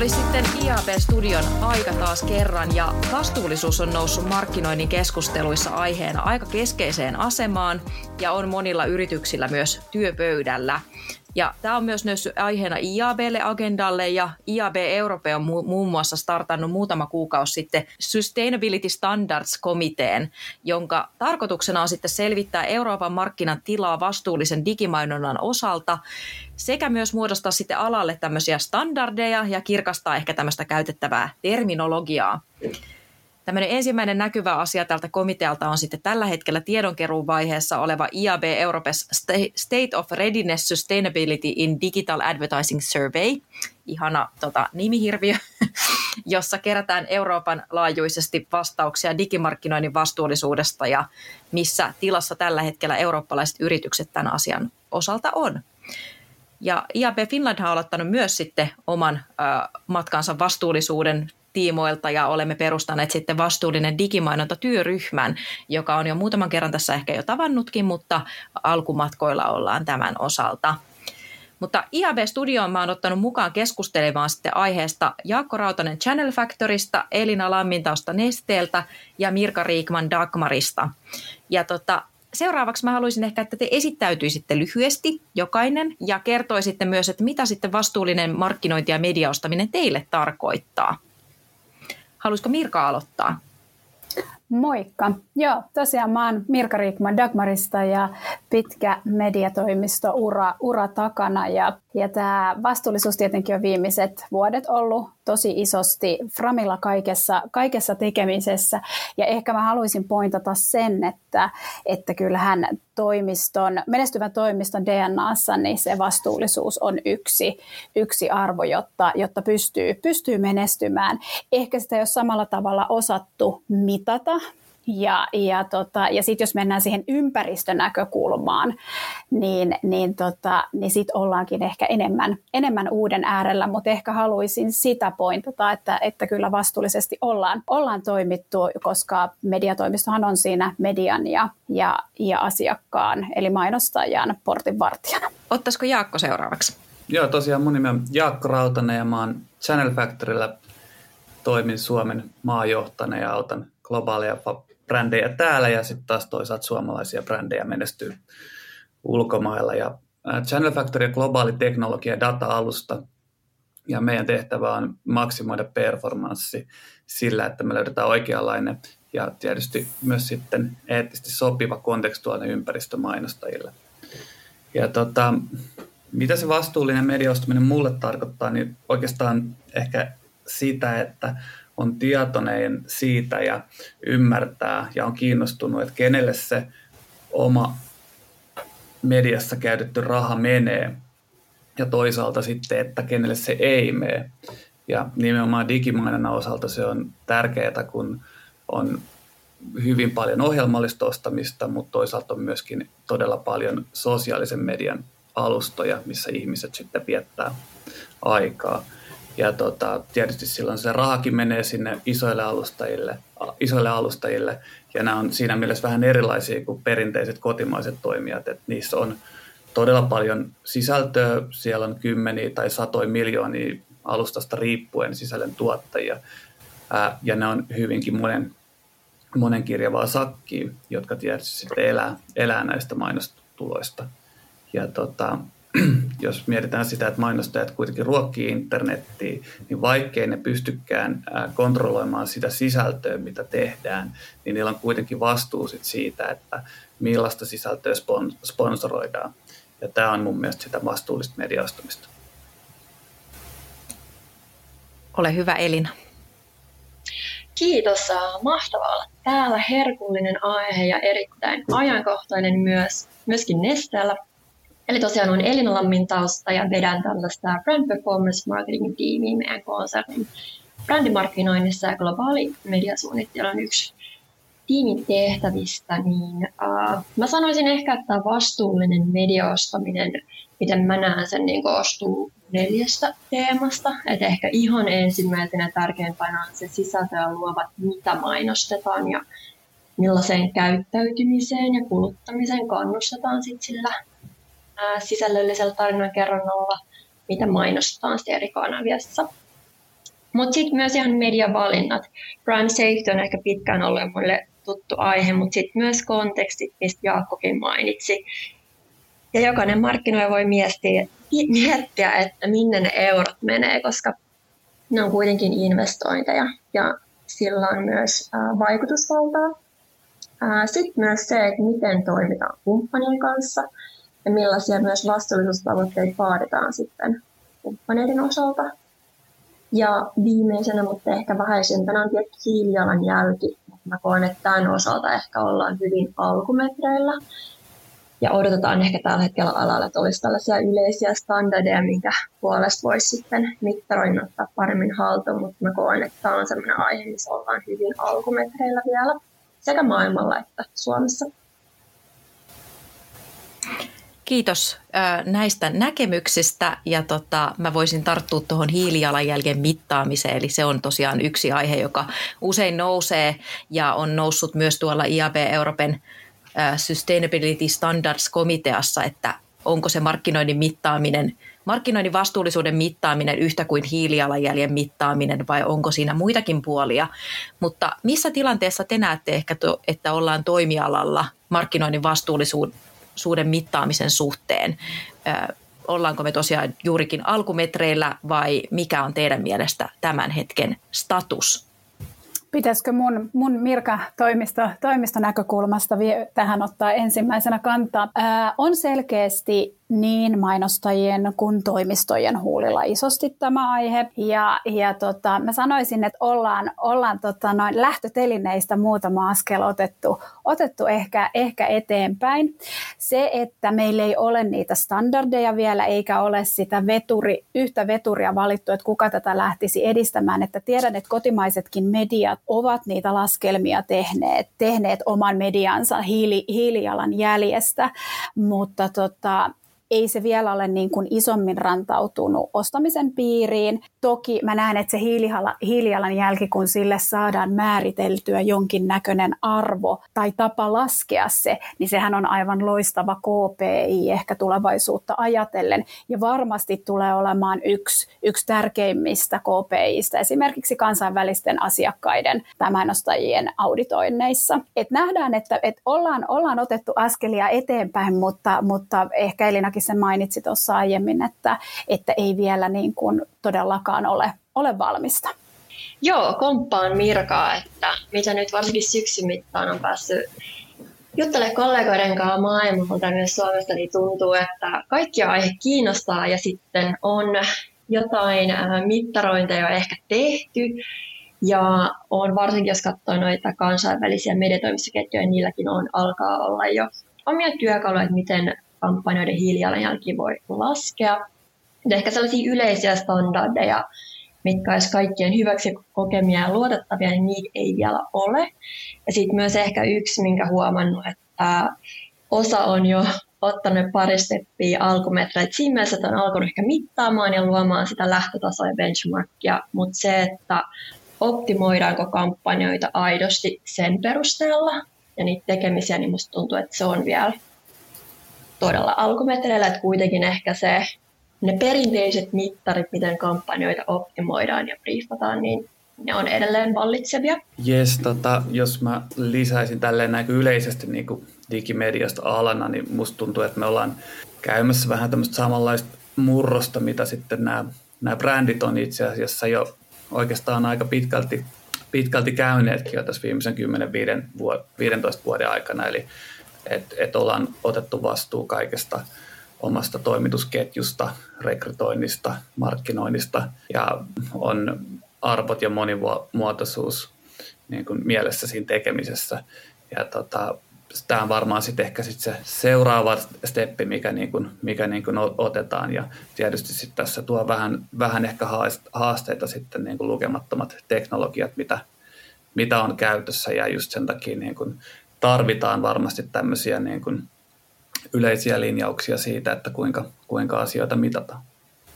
oli sitten IAB-studion aika taas kerran ja vastuullisuus on noussut markkinoinnin keskusteluissa aiheena aika keskeiseen asemaan ja on monilla yrityksillä myös työpöydällä. Ja tämä on myös noussut aiheena IABlle agendalle ja IAB Europe on mu- muun muassa startannut muutama kuukausi sitten Sustainability Standards-komiteen, jonka tarkoituksena on sitten selvittää Euroopan markkinan tilaa vastuullisen digimainonnan osalta sekä myös muodostaa sitten alalle tämmöisiä standardeja ja kirkastaa ehkä tämmöistä käytettävää terminologiaa. Tämmöinen ensimmäinen näkyvä asia tältä komitealta on sitten tällä hetkellä tiedonkeruun vaiheessa oleva IAB Europe's State of Readiness Sustainability in Digital Advertising Survey, ihana tota, nimihirviö, jossa kerätään Euroopan laajuisesti vastauksia digimarkkinoinnin vastuullisuudesta ja missä tilassa tällä hetkellä eurooppalaiset yritykset tämän asian osalta on. Ja IAB Finland on aloittanut myös sitten oman äh, matkansa vastuullisuuden tiimoilta ja olemme perustaneet sitten vastuullinen digimainontatyöryhmän, joka on jo muutaman kerran tässä ehkä jo tavannutkin, mutta alkumatkoilla ollaan tämän osalta. Mutta IAB Studioon mä oon ottanut mukaan keskustelemaan sitten aiheesta Jaakko Rautanen Channel Factorista, Elina Lammintausta Nesteeltä ja Mirka Riikman Dagmarista. Ja tota, seuraavaksi mä haluaisin ehkä, että te esittäytyisitte lyhyesti jokainen ja kertoisitte myös, että mitä sitten vastuullinen markkinointi ja mediaostaminen teille tarkoittaa. Haluaisiko Mirka aloittaa? Moikka. Joo, tosiaan mä oon Mirka Riikman Dagmarista ja pitkä mediatoimisto ura, ura takana. Ja, ja tämä vastuullisuus tietenkin on viimeiset vuodet ollut tosi isosti Framilla kaikessa, kaikessa tekemisessä. Ja ehkä mä haluaisin pointata sen, että, että kyllähän toimiston, menestyvän toimiston DNAssa niin se vastuullisuus on yksi, yksi arvo, jotta, jotta pystyy, pystyy menestymään. Ehkä sitä ei ole samalla tavalla osattu mitata, ja, ja, tota, ja sitten jos mennään siihen ympäristönäkökulmaan, niin, niin, tota, niin sitten ollaankin ehkä enemmän, enemmän uuden äärellä, mutta ehkä haluaisin sitä pointata, että, että kyllä vastuullisesti ollaan, ollaan toimittu, koska mediatoimistohan on siinä median ja, ja, ja asiakkaan, eli mainostajan portinvartijana. Ottaisiko Jaakko seuraavaksi? Joo, tosiaan mun nimi on Jaakko Rautanen ja mä oon Channel Factorylla toimin Suomen maajohtana ja autan globaaleja brändejä täällä ja sitten taas toisaalta suomalaisia brändejä menestyy ulkomailla. Ja Channel Factory on globaali teknologia- ja data-alusta ja meidän tehtävä on maksimoida performanssi sillä, että me löydetään oikeanlainen ja tietysti myös sitten eettisesti sopiva kontekstuaalinen ympäristö mainostajille. Ja tota, mitä se vastuullinen mediaostaminen mulle tarkoittaa, niin oikeastaan ehkä sitä, että on tietoinen siitä ja ymmärtää ja on kiinnostunut, että kenelle se oma mediassa käytetty raha menee ja toisaalta sitten, että kenelle se ei mene. Ja nimenomaan digimainonnan osalta se on tärkeää, kun on hyvin paljon ohjelmallista ostamista, mutta toisaalta on myöskin todella paljon sosiaalisen median alustoja, missä ihmiset sitten viettää aikaa. Ja tota, tietysti silloin se rahakin menee sinne isoille alustajille, isoille alustajille, ja nämä on siinä mielessä vähän erilaisia kuin perinteiset kotimaiset toimijat, että niissä on todella paljon sisältöä, siellä on kymmeniä tai satoja miljoonia alustasta riippuen sisällön tuottajia, ää, ja ne on hyvinkin monen, monen kirjavaa sakkiin, jotka tietysti sitten elää, elää näistä mainostuloista. Ja tota, jos mietitään sitä, että mainostajat kuitenkin ruokkii internettiä, niin vaikkei ne pystykään kontrolloimaan sitä sisältöä, mitä tehdään, niin niillä on kuitenkin vastuu sit siitä, että millaista sisältöä sponsoroidaan. Ja tämä on mun mielestä sitä vastuullista mediaostamista. Ole hyvä Elina. Kiitos, mahtavaa olla täällä. Herkullinen aihe ja erittäin ajankohtainen myös, myöskin Nesteellä Eli tosiaan on Elina Lammin tausta ja vedän tällaista brand performance marketing tiimiä meidän konsernin brändimarkkinoinnissa ja globaali mediasuunnittelun yksi tiimin tehtävistä, niin uh, mä sanoisin ehkä, että vastuullinen mediaostaminen, miten mä näen sen, niin ostuu neljästä teemasta. Et ehkä ihan ensimmäisenä tärkeimpänä on se sisältö ja luovat, mitä mainostetaan ja millaiseen käyttäytymiseen ja kuluttamiseen kannustetaan sit sillä ää, sisällöllisellä tarinankerronnalla, mitä mainostetaan eri kanavissa. Mutta sitten myös ihan mediavalinnat. Brand safety on ehkä pitkään ollut mulle tuttu aihe, mutta sitten myös kontekstit, mistä Jaakkokin mainitsi. Ja jokainen markkinoija voi miettiä, miettiä, että minne ne eurot menee, koska ne on kuitenkin investointeja ja sillä on myös vaikutusvaltaa. Sitten myös se, että miten toimitaan kumppanien kanssa ja millaisia myös vastuullisuustavoitteita vaaditaan sitten kumppaneiden osalta. Ja viimeisenä, mutta ehkä vähäisempänä on tietty hiilijalanjälki. Mä koen, että tämän osalta ehkä ollaan hyvin alkumetreillä. Ja odotetaan ehkä tällä hetkellä alalla, että olisi tällaisia yleisiä standardeja, minkä puolesta voisi sitten mittaroin ottaa paremmin haltuun, mutta mä koen, että tämä on sellainen aihe, missä ollaan hyvin alkumetreillä vielä sekä maailmalla että Suomessa. Kiitos näistä näkemyksistä ja tota, mä voisin tarttua tuohon hiilijalanjäljen mittaamiseen, eli se on tosiaan yksi aihe, joka usein nousee ja on noussut myös tuolla IAB Euroopan Sustainability Standards-komiteassa, että onko se markkinoinnin mittaaminen, markkinoinnin vastuullisuuden mittaaminen yhtä kuin hiilijalanjäljen mittaaminen vai onko siinä muitakin puolia. Mutta missä tilanteessa te näette ehkä, to, että ollaan toimialalla markkinoinnin vastuullisuuden mittaamisen suhteen? Ö, ollaanko me tosiaan juurikin alkumetreillä vai mikä on teidän mielestä tämän hetken status? Pitäisikö mun, mun Mirka-toimisto, toimistonäkökulmasta tähän ottaa ensimmäisenä kantaa? Ää, on selkeästi niin mainostajien kuin toimistojen huulilla isosti tämä aihe. Ja, ja tota, mä sanoisin, että ollaan, ollaan tota noin lähtötelineistä muutama askel otettu, otettu ehkä, ehkä eteenpäin. Se, että meillä ei ole niitä standardeja vielä, eikä ole sitä veturi, yhtä veturia valittu, että kuka tätä lähtisi edistämään. Että tiedän, että kotimaisetkin mediat ovat niitä laskelmia tehneet, tehneet oman mediansa hiili, hiilijalan jäljestä, mutta tota, ei se vielä ole niin kuin isommin rantautunut ostamisen piiriin. Toki mä näen, että se hiilijalanjälki, kun sille saadaan määriteltyä jonkin näköinen arvo tai tapa laskea se, niin sehän on aivan loistava KPI ehkä tulevaisuutta ajatellen. Ja varmasti tulee olemaan yksi, yksi tärkeimmistä KPIistä esimerkiksi kansainvälisten asiakkaiden tai mainostajien auditoinneissa. Et nähdään, että et ollaan, ollaan otettu askelia eteenpäin, mutta, mutta ehkä Elinakin sen mainitsi tuossa aiemmin, että, että ei vielä niin kuin todellakaan ole, ole valmista. Joo, komppaan Mirkaa, että mitä nyt varsinkin syksyn mittaan on päässyt juttelemaan kollegoiden kanssa maailmalta myös Suomesta, niin tuntuu, että kaikki aihe kiinnostaa ja sitten on jotain äh, mittarointeja ehkä tehty. Ja on varsinkin, jos katsoo noita kansainvälisiä mediatoimistoketjuja, niilläkin on, alkaa olla jo omia työkaluja, että miten kampanjoiden hiilijalanjälki voi laskea. Ja ehkä sellaisia yleisiä standardeja, mitkä olisi kaikkien hyväksi kokemia ja luotettavia, niin niitä ei vielä ole. Ja sitten myös ehkä yksi, minkä huomannut, että osa on jo ottanut pari steppiä alkumetreitä. Siinä mielessä, että on alkanut ehkä mittaamaan ja luomaan sitä lähtötasoa ja benchmarkia, mutta se, että optimoidaanko kampanjoita aidosti sen perusteella ja niitä tekemisiä, niin musta tuntuu, että se on vielä todella alkumetreillä, että kuitenkin ehkä se, ne perinteiset mittarit, miten kampanjoita optimoidaan ja briefataan, niin ne on edelleen vallitsevia. Jes, tota, jos mä lisäisin tälleen näin yleisesti niin kuin digimediasta alana, niin musta tuntuu, että me ollaan käymässä vähän tämmöistä samanlaista murrosta, mitä sitten nämä, nämä brändit on itse asiassa jo oikeastaan aika pitkälti, pitkälti käyneetkin jo tässä viimeisen 10-15 vuoden aikana. Eli että et ollaan otettu vastuu kaikesta omasta toimitusketjusta, rekrytoinnista, markkinoinnista ja on arvot ja monimuotoisuus niin kuin mielessä siinä tekemisessä. Ja tota, tämä on varmaan sitten ehkä sit se seuraava steppi, mikä, niin kuin, mikä niin kuin otetaan. Ja tietysti sitten tässä tuo vähän, vähän ehkä haasteita sitten niin kuin lukemattomat teknologiat, mitä, mitä on käytössä ja just sen takia niin kuin tarvitaan varmasti tämmöisiä niin kuin yleisiä linjauksia siitä, että kuinka, kuinka asioita mitataan.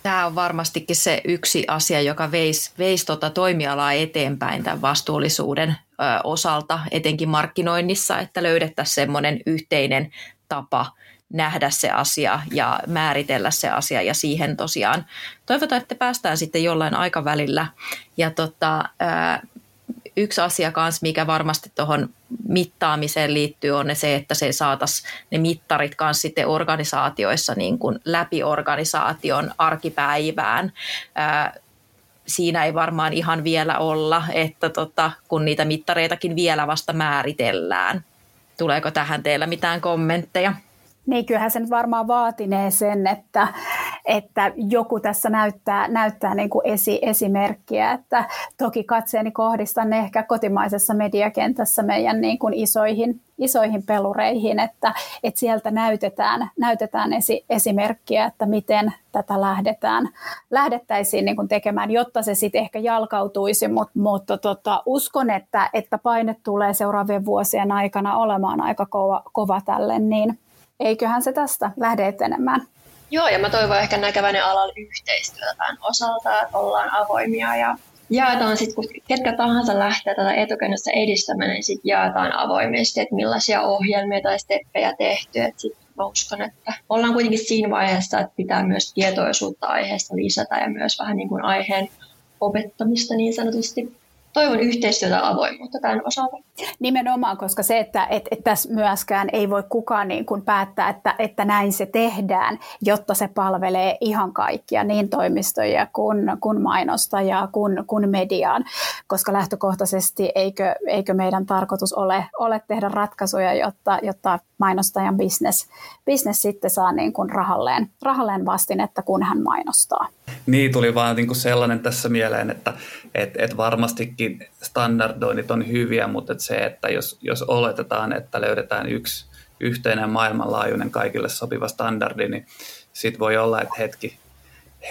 Tämä on varmastikin se yksi asia, joka veisi, veisi tota toimialaa eteenpäin tämän vastuullisuuden osalta, etenkin markkinoinnissa, että löydettäisiin semmoinen yhteinen tapa nähdä se asia ja määritellä se asia ja siihen tosiaan toivotaan, että päästään sitten jollain aikavälillä. Ja tota, yksi asia kanssa, mikä varmasti tuohon mittaamiseen liittyy, on se, että se saataisiin ne mittarit kanssa sitten organisaatioissa niin kuin läpi organisaation arkipäivään. siinä ei varmaan ihan vielä olla, että tota, kun niitä mittareitakin vielä vasta määritellään. Tuleeko tähän teillä mitään kommentteja? Niin kyllähän se nyt varmaan vaatinee sen, että, että joku tässä näyttää, näyttää niin kuin esi, esimerkkiä. Että toki katseeni kohdistan ehkä kotimaisessa mediakentässä meidän niin kuin isoihin, isoihin pelureihin, että, että sieltä näytetään, näytetään esi, esimerkkiä, että miten tätä lähdetään, lähdettäisiin niin kuin tekemään, jotta se sitten ehkä jalkautuisi, mutta, mutta tota, uskon, että, että paine tulee seuraavien vuosien aikana olemaan aika kova, kova tälle, niin eiköhän se tästä lähde etenemään. Joo, ja mä toivon ehkä näkeväni alalla yhteistyötä osalta, että ollaan avoimia ja jaetaan sitten, kun ketkä tahansa lähtee tätä etukennässä edistämään, niin sitten jaetaan avoimesti, että millaisia ohjelmia tai steppejä tehty. Että sit mä uskon, että ollaan kuitenkin siinä vaiheessa, että pitää myös tietoisuutta aiheesta lisätä ja myös vähän niin kuin aiheen opettamista niin sanotusti toivon yhteistyötä ja avoimuutta tämän osalta. Nimenomaan, koska se, että et, et tässä myöskään ei voi kukaan niin kuin päättää, että, että näin se tehdään, jotta se palvelee ihan kaikkia, niin toimistoja kuin, kuin mainostajaa kuin, kuin mediaan, koska lähtökohtaisesti eikö, eikö meidän tarkoitus ole, ole tehdä ratkaisuja, jotta, jotta mainostajan business, business sitten saa niin kuin rahalleen, rahalleen vastinetta, kun hän mainostaa. Niin, tuli vaan niin kuin sellainen tässä mieleen, että et, et varmastikin standardoinnit on hyviä, mutta et se, että jos, jos oletetaan, että löydetään yksi yhteinen maailmanlaajuinen kaikille sopiva standardi, niin sitten voi olla, että hetki,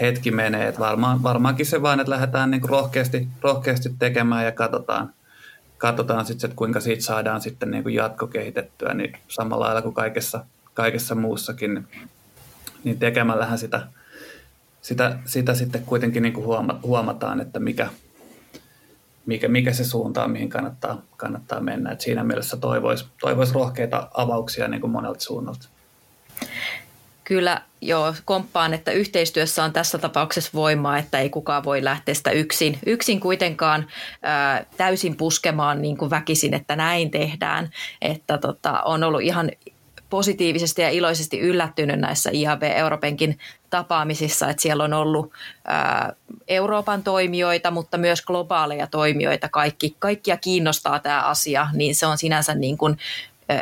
hetki menee. Et varmaan, varmaankin se vain, että lähdetään niin kuin rohkeasti, rohkeasti tekemään ja katsotaan, katsotaan sitten, että kuinka siitä saadaan sitten niin kuin jatko kehitettyä, niin samalla lailla kuin kaikessa, kaikessa muussakin, niin tekemällähän sitä – sitä, sitä sitten kuitenkin niin kuin huoma, huomataan, että mikä, mikä, mikä se suunta on, mihin kannattaa, kannattaa mennä. Et siinä mielessä toivoisi toivois rohkeita avauksia niin kuin monelta suunnalta. Kyllä, joo, komppaan, että yhteistyössä on tässä tapauksessa voimaa, että ei kukaan voi lähteä sitä yksin, yksin kuitenkaan ää, täysin puskemaan niin kuin väkisin, että näin tehdään. Että tota, on ollut ihan positiivisesti ja iloisesti yllättynyt näissä IHB Euroopankin tapaamisissa, että siellä on ollut ää, Euroopan toimijoita, mutta myös globaaleja toimijoita. Kaikki, kaikkia kiinnostaa tämä asia, niin se on sinänsä niin kuin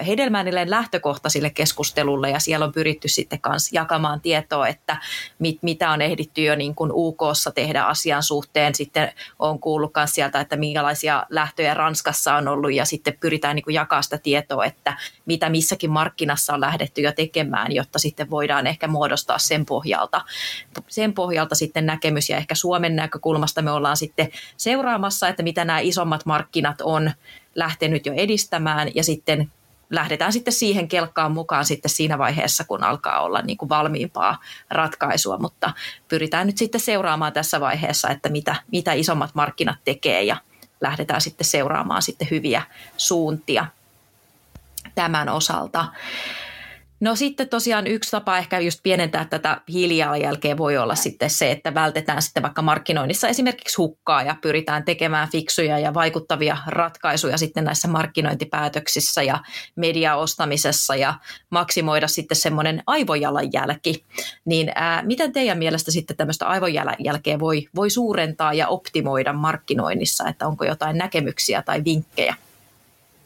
hedelmällinen lähtökohta sille keskustelulle ja siellä on pyritty sitten kanssa jakamaan tietoa, että mit, mitä on ehditty jo niin kuin UKssa tehdä asian suhteen. Sitten on kuullut myös sieltä, että minkälaisia lähtöjä Ranskassa on ollut ja sitten pyritään niin kuin jakaa sitä tietoa, että mitä missäkin markkinassa on lähdetty jo tekemään, jotta sitten voidaan ehkä muodostaa sen pohjalta, sen pohjalta sitten näkemys ja ehkä Suomen näkökulmasta me ollaan sitten seuraamassa, että mitä nämä isommat markkinat on lähtenyt jo edistämään ja sitten lähdetään sitten siihen kelkkaan mukaan sitten siinä vaiheessa, kun alkaa olla niin kuin valmiimpaa ratkaisua, mutta pyritään nyt sitten seuraamaan tässä vaiheessa, että mitä, mitä isommat markkinat tekee ja lähdetään sitten seuraamaan sitten hyviä suuntia tämän osalta. No sitten tosiaan yksi tapa ehkä just pienentää tätä hiilijalanjälkeä voi olla sitten se, että vältetään sitten vaikka markkinoinnissa esimerkiksi hukkaa ja pyritään tekemään fiksuja ja vaikuttavia ratkaisuja sitten näissä markkinointipäätöksissä ja mediaostamisessa ja maksimoida sitten semmoinen aivojalanjälki. Niin ää, miten teidän mielestä sitten tämmöistä aivojalanjälkeä voi, voi suurentaa ja optimoida markkinoinnissa, että onko jotain näkemyksiä tai vinkkejä?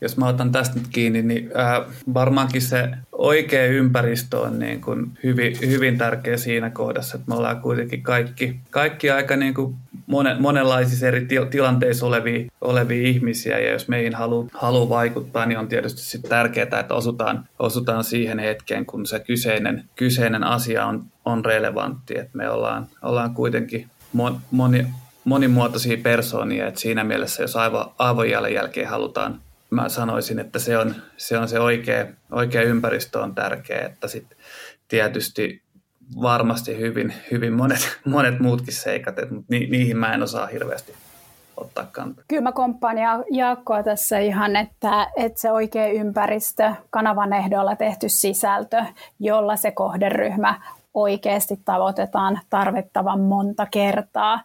Jos mä otan tästä nyt kiinni, niin äh, varmaankin se oikea ympäristö on niin kuin hyvin, hyvin tärkeä siinä kohdassa, että me ollaan kuitenkin kaikki, kaikki aika niin kuin monen, monenlaisissa eri til- tilanteissa olevia, olevia ihmisiä, ja jos meihin haluaa halu vaikuttaa, niin on tietysti sit tärkeää, että osutaan, osutaan siihen hetkeen, kun se kyseinen, kyseinen asia on, on relevantti, että me ollaan, ollaan kuitenkin mon, moni, monimuotoisia persoonia, että siinä mielessä, jos aivo, aivojalanjälkeen halutaan mä sanoisin, että se on se, on se oikea, oikea ympäristö on tärkeä, että sitten tietysti varmasti hyvin, hyvin monet, monet muutkin seikat, että ni, niihin mä en osaa hirveästi ottaa kantaa. Kyllä mä komppaan Jaakkoa tässä ihan, että, että se oikea ympäristö, kanavan ehdolla tehty sisältö, jolla se kohderyhmä oikeasti tavoitetaan tarvittavan monta kertaa,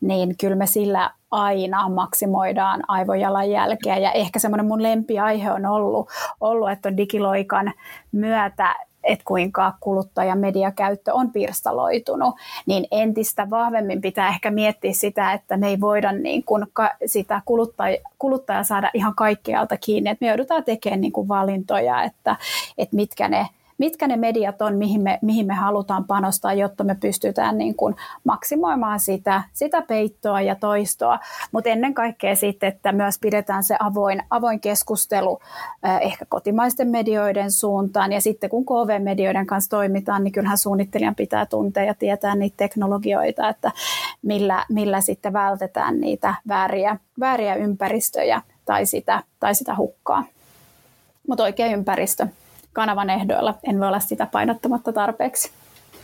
niin kyllä me sillä aina maksimoidaan aivojalanjälkeä. Ja ehkä semmoinen mun lempiaihe on ollut, ollut että on digiloikan myötä että kuinka kuluttajan mediakäyttö on pirstaloitunut, niin entistä vahvemmin pitää ehkä miettiä sitä, että me ei voida niin kuin sitä kuluttaja, kuluttajaa saada ihan kaikkialta kiinni, että me joudutaan tekemään niin kuin valintoja, että, että mitkä ne mitkä ne mediat on, mihin me, mihin me halutaan panostaa, jotta me pystytään niin kuin maksimoimaan sitä, sitä peittoa ja toistoa, mutta ennen kaikkea sitten, että myös pidetään se avoin, avoin keskustelu äh, ehkä kotimaisten medioiden suuntaan. Ja sitten kun KV-medioiden kanssa toimitaan, niin kyllähän suunnittelijan pitää tuntea ja tietää niitä teknologioita, että millä, millä sitten vältetään niitä vääriä, vääriä ympäristöjä tai sitä, tai sitä hukkaa. Mutta oikea ympäristö kanavan ehdoilla. En voi olla sitä painottamatta tarpeeksi.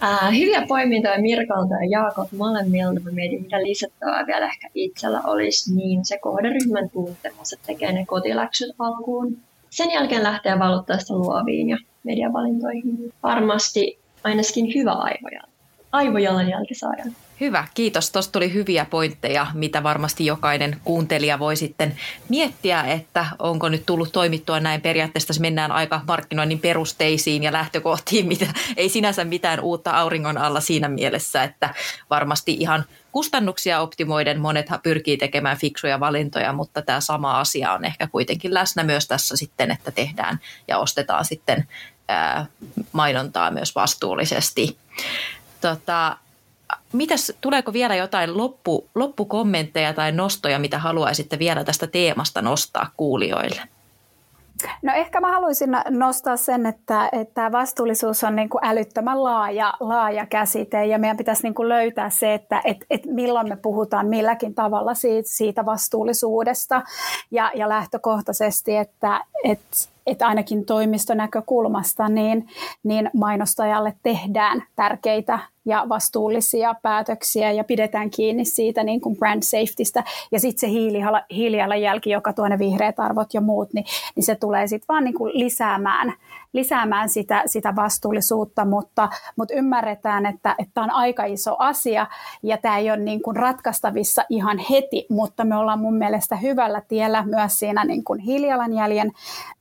Ää, hyviä poimintoja Mirkalta ja Jaakob molemmilta. Mä mietin, mitä lisättävää vielä ehkä itsellä olisi, niin se kohderyhmän tuntemus, että tekee ne kotiläksyt alkuun. Sen jälkeen lähtee valuttaa sitä luoviin ja mediavalintoihin. Varmasti ainakin hyvä aivojalanjälki, aivojalanjälki saadaan. Hyvä, kiitos. Tuosta tuli hyviä pointteja, mitä varmasti jokainen kuuntelija voi sitten miettiä, että onko nyt tullut toimittua näin. Periaatteessa mennään aika markkinoinnin perusteisiin ja lähtökohtiin, mitä ei sinänsä mitään uutta auringon alla siinä mielessä, että varmasti ihan kustannuksia optimoiden monet pyrkii tekemään fiksuja valintoja, mutta tämä sama asia on ehkä kuitenkin läsnä myös tässä sitten, että tehdään ja ostetaan sitten mainontaa myös vastuullisesti. Tota, Mitäs, tuleeko vielä jotain loppu, loppukommentteja tai nostoja, mitä haluaisitte vielä tästä teemasta nostaa kuulijoille? No ehkä mä haluaisin nostaa sen, että, että vastuullisuus on niin kuin älyttömän laaja, laaja käsite ja meidän pitäisi niin kuin löytää se, että et, et milloin me puhutaan milläkin tavalla siitä, siitä vastuullisuudesta ja, ja lähtökohtaisesti, että et, että ainakin toimistonäkökulmasta niin, niin mainostajalle tehdään tärkeitä ja vastuullisia päätöksiä ja pidetään kiinni siitä niin kuin brand safetystä. Ja sitten se hiilijalanjälki, joka tuo ne vihreät arvot ja muut, niin, niin se tulee sitten vaan niin kuin lisäämään, lisäämään sitä, sitä vastuullisuutta, mutta, mutta ymmärretään, että, että on aika iso asia ja tämä ei ole niin kuin ratkaistavissa ihan heti, mutta me ollaan mun mielestä hyvällä tiellä myös siinä niin kuin hiilijalanjäljen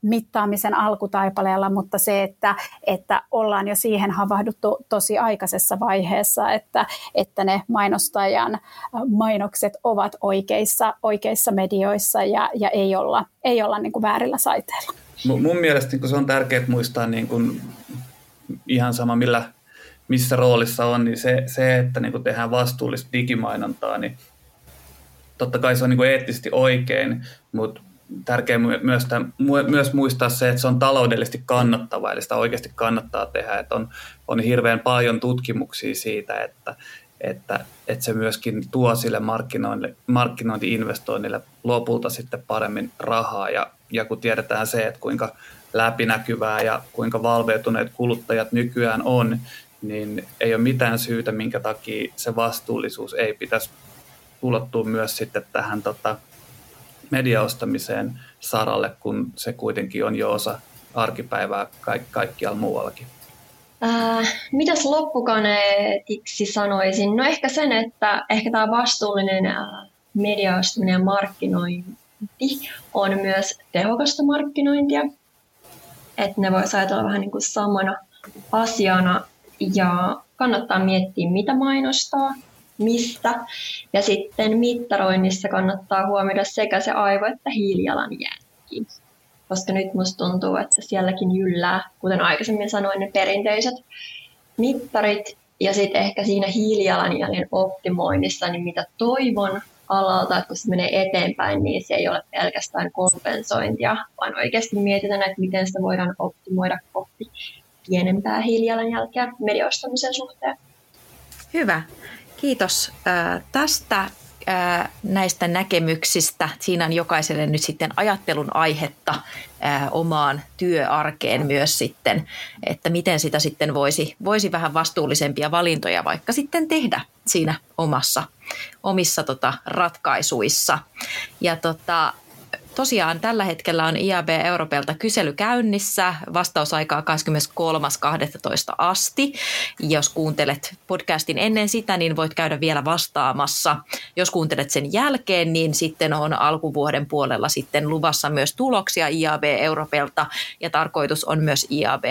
mittaamisen alkutaipaleella, mutta se, että, että ollaan jo siihen havahduttu tosi aikaisessa vaiheessa, vaiheessa, että, että ne mainostajan äh, mainokset ovat oikeissa, oikeissa medioissa ja, ja ei olla, ei olla niin kuin väärillä saiteilla. Mun mielestä niin se on tärkeää muistaa niin kuin ihan sama millä, missä roolissa on, niin se, se että niin tehdään vastuullista digimainontaa, niin totta kai se on niin eettisesti oikein, mutta tärkeää myös, myös muistaa se, että se on taloudellisesti kannattava, eli sitä oikeasti kannattaa tehdä. Että on, on hirveän paljon tutkimuksia siitä, että, että, että se myöskin tuo sille markkinointi-investoinnille lopulta sitten paremmin rahaa. Ja, ja kun tiedetään se, että kuinka läpinäkyvää ja kuinka valveutuneet kuluttajat nykyään on, niin ei ole mitään syytä, minkä takia se vastuullisuus ei pitäisi ulottua myös sitten tähän tota, mediaostamiseen saralle, kun se kuitenkin on jo osa arkipäivää kaik- kaikkialla muuallakin? Äh, mitäs loppukaneetiksi sanoisin? No ehkä sen, että ehkä tämä vastuullinen äh, ja markkinointi on myös tehokasta markkinointia. Että ne voisi ajatella vähän niin kuin samana asiana ja kannattaa miettiä, mitä mainostaa, mistä. Ja sitten mittaroinnissa kannattaa huomioida sekä se aivo- että hiilijalanjälki. Koska nyt musta tuntuu, että sielläkin jyllää, kuten aikaisemmin sanoin, ne perinteiset mittarit. Ja sitten ehkä siinä hiilijalanjäljen optimoinnissa, niin mitä toivon alalta, että kun se menee eteenpäin, niin se ei ole pelkästään kompensointia, vaan oikeasti mietitään, että miten sitä voidaan optimoida kohti pienempää hiilijalanjälkeä mediaostamisen suhteen. Hyvä. Kiitos tästä. Näistä näkemyksistä. Siinä on jokaiselle nyt sitten ajattelun aihetta omaan työarkeen myös sitten, että miten sitä sitten voisi, voisi vähän vastuullisempia valintoja vaikka sitten tehdä siinä omassa, omissa tota, ratkaisuissa. Ja tota, Tosiaan tällä hetkellä on IAB Europelta kysely käynnissä, vastausaikaa 23.12. asti. Jos kuuntelet podcastin ennen sitä, niin voit käydä vielä vastaamassa. Jos kuuntelet sen jälkeen, niin sitten on alkuvuoden puolella sitten luvassa myös tuloksia IAB Europelta ja tarkoitus on myös IAB,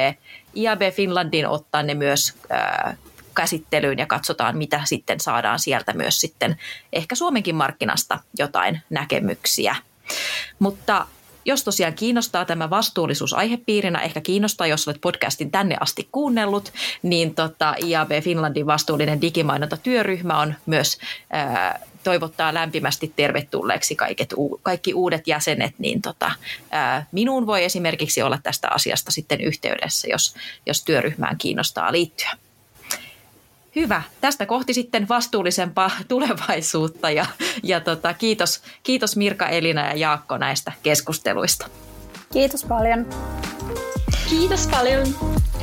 IAB Finlandin ottaa ne myös äh, käsittelyyn ja katsotaan, mitä sitten saadaan sieltä myös sitten ehkä Suomenkin markkinasta jotain näkemyksiä. Mutta jos tosiaan kiinnostaa tämä vastuullisuus aihepiirinä, ehkä kiinnostaa, jos olet podcastin tänne asti kuunnellut, niin tota, IAB Finlandin vastuullinen digimainonta työryhmä on myös ää, toivottaa lämpimästi tervetulleeksi kaiket, kaikki uudet jäsenet, niin tota, ää, minuun voi esimerkiksi olla tästä asiasta sitten yhteydessä, jos, jos työryhmään kiinnostaa liittyä. Hyvä. Tästä kohti sitten vastuullisempaa tulevaisuutta ja, ja tota, kiitos, kiitos Mirka, Elina ja Jaakko näistä keskusteluista. Kiitos paljon. Kiitos paljon.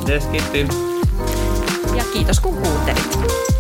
Yes, kiitti. Ja kiitos kun kuuntelit.